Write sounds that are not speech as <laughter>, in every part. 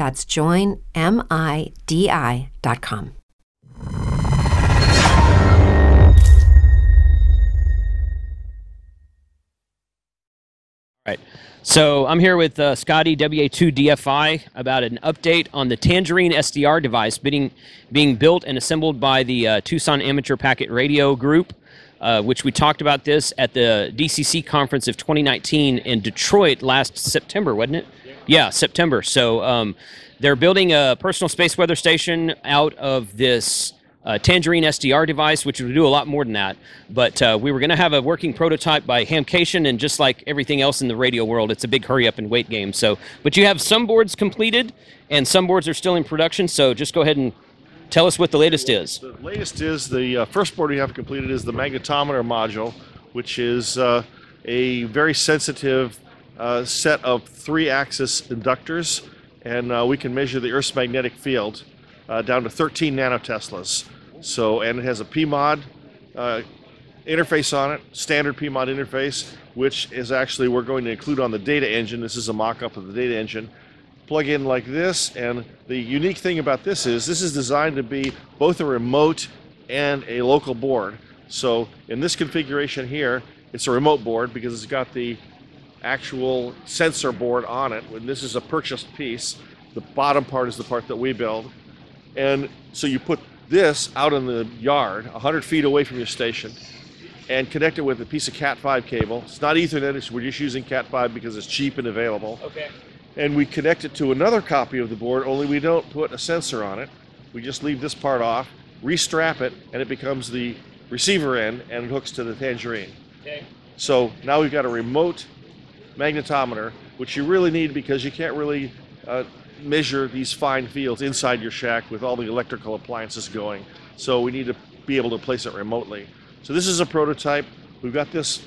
That's joinmidi.com. All right. So I'm here with uh, Scotty WA2DFI about an update on the Tangerine SDR device being, being built and assembled by the uh, Tucson Amateur Packet Radio Group, uh, which we talked about this at the DCC conference of 2019 in Detroit last September, wasn't it? Yeah, September. So um, they're building a personal space weather station out of this uh, Tangerine SDR device, which would do a lot more than that. But uh, we were going to have a working prototype by Hamcation, and just like everything else in the radio world, it's a big hurry up and wait game. So, but you have some boards completed, and some boards are still in production. So just go ahead and tell us what the latest is. The latest is the uh, first board we have completed is the magnetometer module, which is uh, a very sensitive uh, set of three-axis inductors, and uh, we can measure the Earth's magnetic field uh, down to 13 nanoteslas. So, and it has a PMOD uh, interface on it, standard PMOD interface, which is actually we're going to include on the data engine. This is a mock-up of the data engine. Plug in like this, and the unique thing about this is this is designed to be both a remote and a local board. So in this configuration here, it's a remote board because it's got the actual sensor board on it. When this is a purchased piece, the bottom part is the part that we build. And so you put this out in the yard, 100 feet away from your station, and connect it with a piece of Cat5 cable. It's not Ethernet, it's, we're just using Cat5 because it's cheap and available. Okay. And we connect it to another copy of the board, only we don't put a sensor on it. We just leave this part off, restrap it, and it becomes the receiver end and it hooks to the tangerine. Okay. So now we've got a remote magnetometer, which you really need because you can't really uh, measure these fine fields inside your shack with all the electrical appliances going. So we need to be able to place it remotely. So this is a prototype. We've got this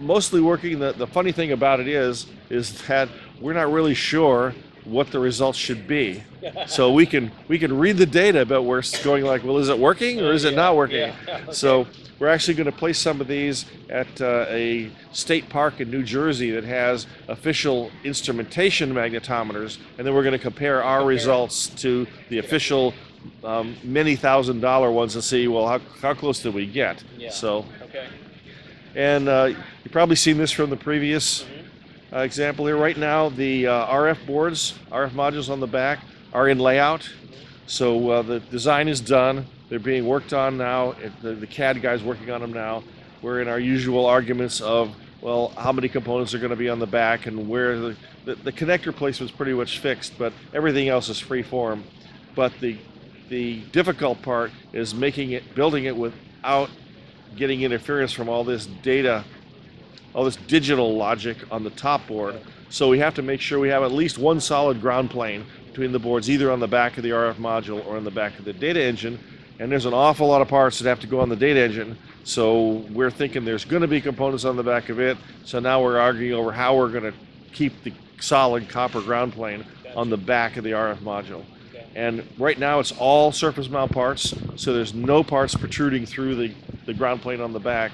mostly working. The, the funny thing about it is, is that we're not really sure what the results should be. So we can we can read the data, but we're going like, well, is it working or is it not working? <laughs> So we're actually going to place some of these at uh, a state park in New Jersey that has official instrumentation magnetometers, and then we're going to compare our results to the official um, many thousand dollar ones and see, well, how, how close did we get? Yeah. So, Okay. and uh, you've probably seen this from the previous uh, example here. Right now, the uh, RF boards, RF modules on the back, are in layout. So uh, the design is done. They're being worked on now. The, the CAD guy's working on them now. We're in our usual arguments of, well, how many components are going to be on the back and where the, the, the connector placement's pretty much fixed, but everything else is free form. But the, the difficult part is making it, building it without getting interference from all this data all this digital logic on the top board. So we have to make sure we have at least one solid ground plane between the boards, either on the back of the RF module or on the back of the data engine. And there's an awful lot of parts that have to go on the data engine. So we're thinking there's going to be components on the back of it. So now we're arguing over how we're going to keep the solid copper ground plane on the back of the RF module. And right now it's all surface mount parts, so there's no parts protruding through the, the ground plane on the back.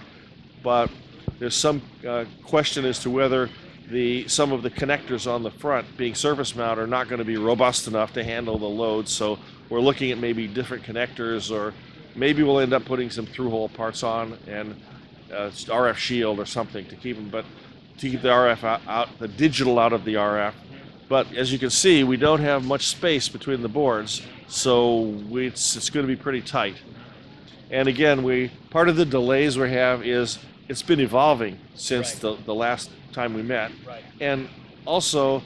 But there's some uh, question as to whether the some of the connectors on the front, being surface mount, are not going to be robust enough to handle the load. So we're looking at maybe different connectors, or maybe we'll end up putting some through-hole parts on and uh, RF shield or something to keep them, but to keep the RF out, out the digital out of the RF. But as you can see, we don't have much space between the boards, so it's, it's going to be pretty tight. And again, we part of the delays we have is it's been evolving since Right. the, the last time we met. Right. And also,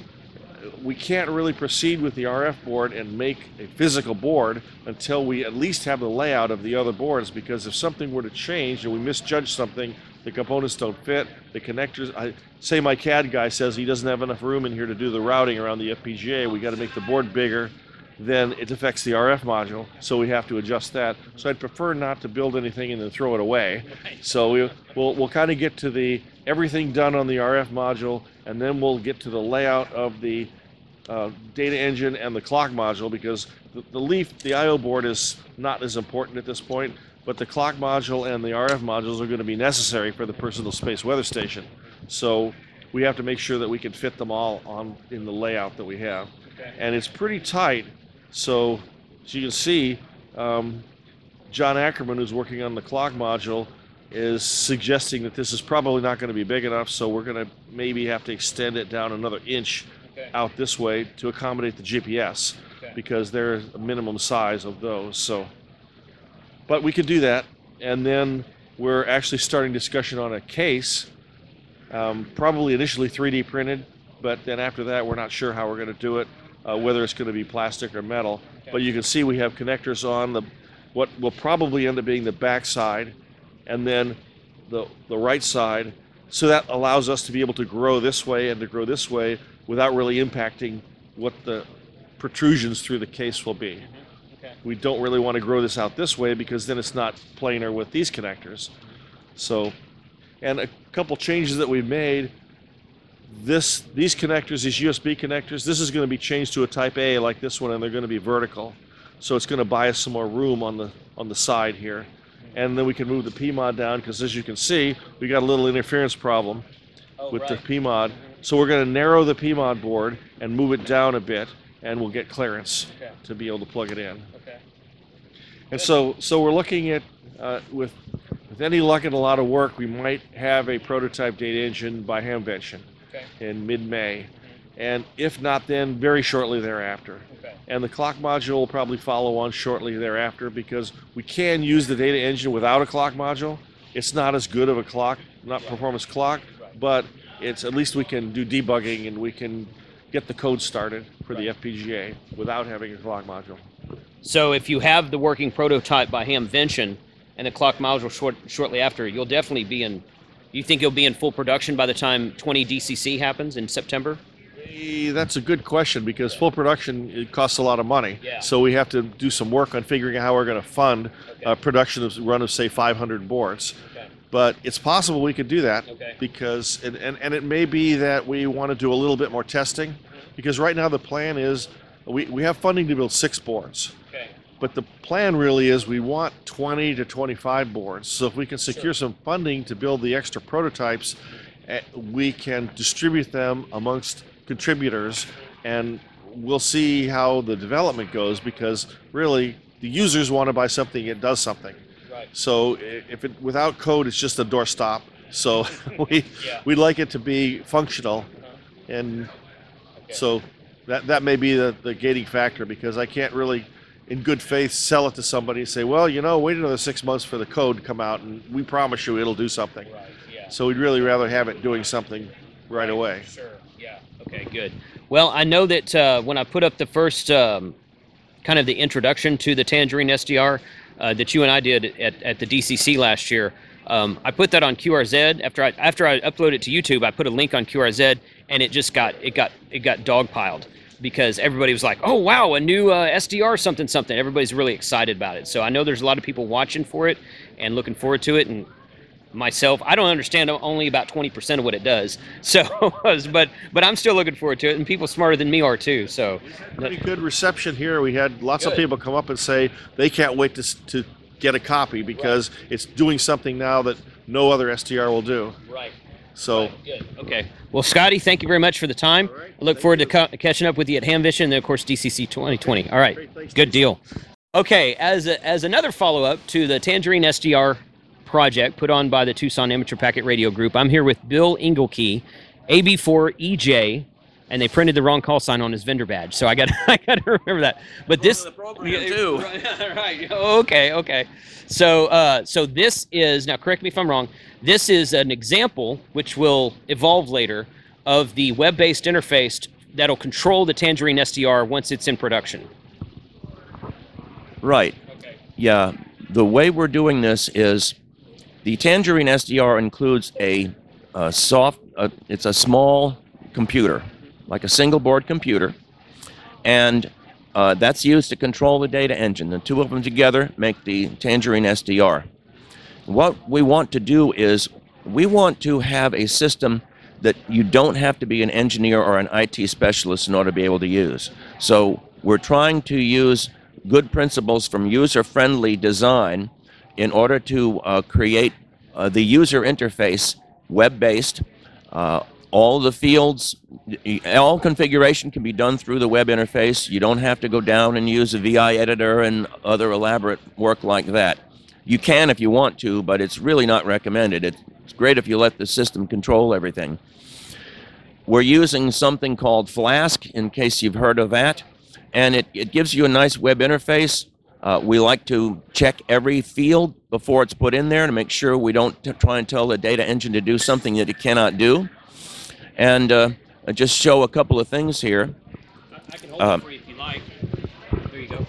we can't really proceed with the RF board and make a physical board until we at least have the layout of the other boards because if something were to change and we misjudge something, the components don't fit, the connectors, I say my CAD guy says he doesn't have enough room in here to do the routing around the FPGA, we got to make the board bigger, then it affects the RF module, so we have to adjust that. So I'd prefer not to build anything and then throw it away. So we, we'll, we'll kind of get to the everything done on the RF module, and then we'll get to the layout of the uh, data engine and the clock module because the, the leaf, the I/O board is not as important at this point, but the clock module and the RF modules are going to be necessary for the personal space weather station. So we have to make sure that we can fit them all on in the layout that we have, and it's pretty tight. So as you can see, um, John Ackermann, who's working on the clock module, is suggesting that this is probably not going to be big enough, so we're going to maybe have to extend it down another inch out this way to accommodate the GPS Okay. because there's a minimum size of those. So, but we could do that, and then we're actually starting discussion on a case, um, probably initially 3D printed, but then after that we're not sure how we're going to do it, uh, whether it's going to be plastic or metal. But you can see we have connectors on the what will probably end up being the back side, and then the the right side. So that allows us to be able to grow this way and to grow this way without really impacting what the protrusions through the case will be. Okay. We don't really want to grow this out this way because then it's not planar with these connectors. So, and a couple changes that we've made. This, these connectors, these USB connectors, this is going to be changed to a Type A like this one, and they're going to be vertical. So it's going to buy us some more room on the on the side here, and then we can move the PMOD down because as you can see, we got a little interference problem Oh, with right. the PMOD. So we're going to narrow the PMOD board and move it down a bit, and we'll get clearance Okay. to be able to plug it in. Okay. And so, so we're looking at uh, with with any luck and a lot of work, we might have a prototype data engine by Hamvention Okay. in mid-May, and if not, then very shortly thereafter. Okay. And the clock module will probably follow on shortly thereafter because we can use the data engine without a clock module. It's not as good of a clock, not performance clock, but it's at least we can do debugging and we can get the code started for the FPGA without having a clock module. So if you have the working prototype by Hamvention and the clock module short, shortly after, you'll definitely be in. You think you'll be in full production by the time 20 DCC happens in September? Eh, That's a good question because full production it costs a lot of money. Yeah. So we have to do some work on figuring out how we're going to fund Okay. a production of run of say 500 boards. Okay. But it's possible we could do that Okay. because and, and, and it may be that we want to do a little bit more testing because right now the plan is we, we have funding to build six boards. Okay. But the plan really is we want 20 to 25 boards. So if we can secure some funding to build the extra prototypes, eh, we can distribute them amongst contributors and we'll see how the development goes because really the users want to buy something it does something. Right. So if it without code it's just a doorstop. So <laughs> we Yeah. we'd like it to be functional and so that that may be the, the gating factor because I can't really, in good faith, sell it to somebody and say, well, you know, wait another six months for the code to come out and we promise you it'll do something. Right. Yeah. So we'd really rather have it doing something right away. Sure. Yeah. Okay. Good. Well, I know that uh, when I put up the first um, kind of the introduction to the Tangerine SDR uh, that you and I did at, at the DCC last year, um, I put that on QRZ. After I after I uploaded it to YouTube, I put a link on QRZ, and it just got it got it got dogpiled because everybody was like, "Oh wow, a new uh, SDR something something." Everybody's really excited about it. So I know there's a lot of people watching for it and looking forward to it, and myself. I don't understand only about 20% of what it does. <laughs> So, but but I'm still looking forward to it, and people smarter than me are too. So, Pretty good reception here. We had lots of people come up and say they can't wait to, to get a copy because it's doing something now that no other SDR will do. right. So Good. Okay. Well, Scotty, thank you very much for the time. Right. I look forward you. to ca- catching up with you at Hamvention and, then of course, DCC 2020. All right. Good deal. Okay. As, a, as another follow up to the Tangerine SDR project put on by the Tucson Amateur Packet Radio Group, I'm here with Bill Engelke, AB4EJ and they printed the wrong call sign on his vendor badge. So I got <laughs> I got to remember that. But this program, too. <laughs> right, right. Okay, okay. So uh, so this is now correct me if I'm wrong. This is an example which will evolve later of the web-based interface that'll control the Tangerine SDR once it's in production. Right. Okay. Yeah. The way we're doing this is the Tangerine SDR includes a, a soft, uh, it's a small computer, like a single board computer, and uh, that's used to control the data engine. The two of them together make the Tangerine SDR. What we want to do is we want to have a system that you don't have to be an engineer or an IT specialist in order to be able to use. So we're trying to use good principles from user-friendly design in order to uh, create uh, the user interface web-based. All the fields, all configuration can be done through the web interface. You don't have to go down and use a VI editor and other elaborate work like that. You can if you want to, but it's really not recommended. It's great if you let the system control everything. We're using something called Flask, in case you've heard of that, and it, it gives you a nice web interface. Uh, we like to check every field before it's put in there to make sure we don't t- try and tell the data engine to do something that it cannot do. And uh, just show a couple of things here. I can hold Um, it for you if you like. There you go.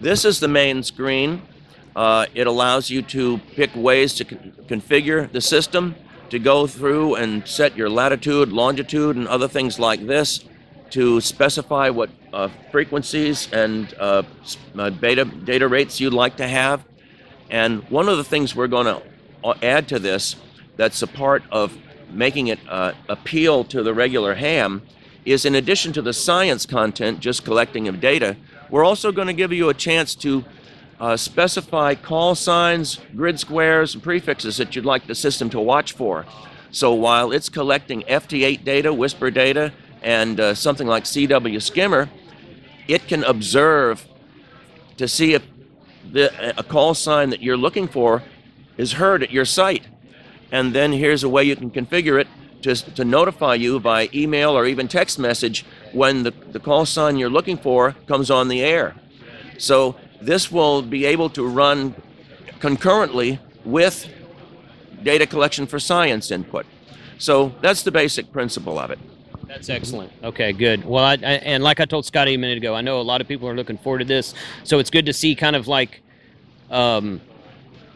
This is the main screen. Uh, it allows you to pick ways to con- configure the system, to go through and set your latitude, longitude, and other things like this, to specify what uh, frequencies and uh, uh, beta data rates you'd like to have. And one of the things we're going to add to this that's a part of making it uh, appeal to the regular ham is in addition to the science content, just collecting of data, we're also going to give you a chance to uh, specify call signs, grid squares, and prefixes that you'd like the system to watch for. So while it's collecting FT8 data, WSPR data, and uh, something like CW Skimmer, it can observe to see if the, a call sign that you're looking for is heard at your site. And then here's a way you can configure it to, to notify you by email or even text message when the, the call sign you're looking for comes on the air. So this will be able to run concurrently with data collection for science input. So that's the basic principle of it. That's excellent. Okay, good. Well, I, I, and like I told Scotty a minute ago, I know a lot of people are looking forward to this. So it's good to see kind of like um,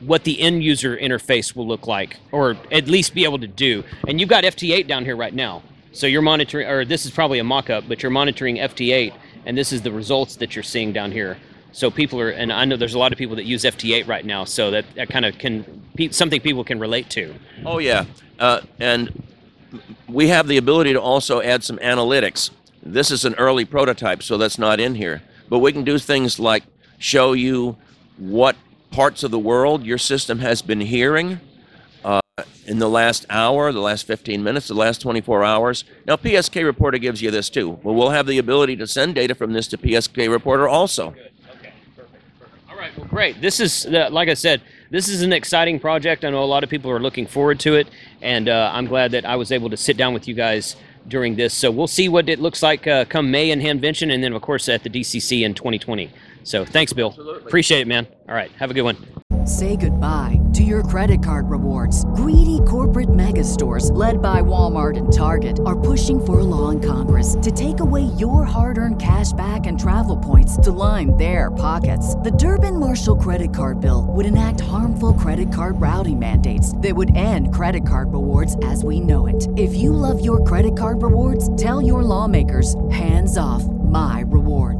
what the end user interface will look like, or at least be able to do. And you've got FT8 down here right now. So you're monitoring, or this is probably a mock-up, but you're monitoring FT8, and this is the results that you're seeing down here. So people are, and I know there's a lot of people that use FT8 right now, so that, that kind of can something people can relate to. Oh yeah, uh, and we have the ability to also add some analytics. This is an early prototype, so that's not in here. But we can do things like show you what parts of the world your system has been hearing uh, in the last hour, the last 15 minutes, the last 24 hours. Now, PSK Reporter gives you this too. Well, we'll have the ability to send data from this to PSK Reporter also. Okay, perfect, perfect. All right, well, great. This is, uh, like I said, this is an exciting project. I know a lot of people are looking forward to it, and uh, I'm glad that I was able to sit down with you guys during this. So we'll see what it looks like uh, come May in Hamvention, and then, of course, at the DCC in 2020. So thanks, Bill. Appreciate it, man. All right, have a good one. Say goodbye to your credit card rewards. Greedy corporate mega stores, led by Walmart and Target, are pushing for a law in Congress to take away your hard earned cash back and travel points to line their pockets. The Durbin Marshall credit card bill would enact harmful credit card routing mandates that would end credit card rewards as we know it. If you love your credit card rewards, tell your lawmakers hands off my rewards.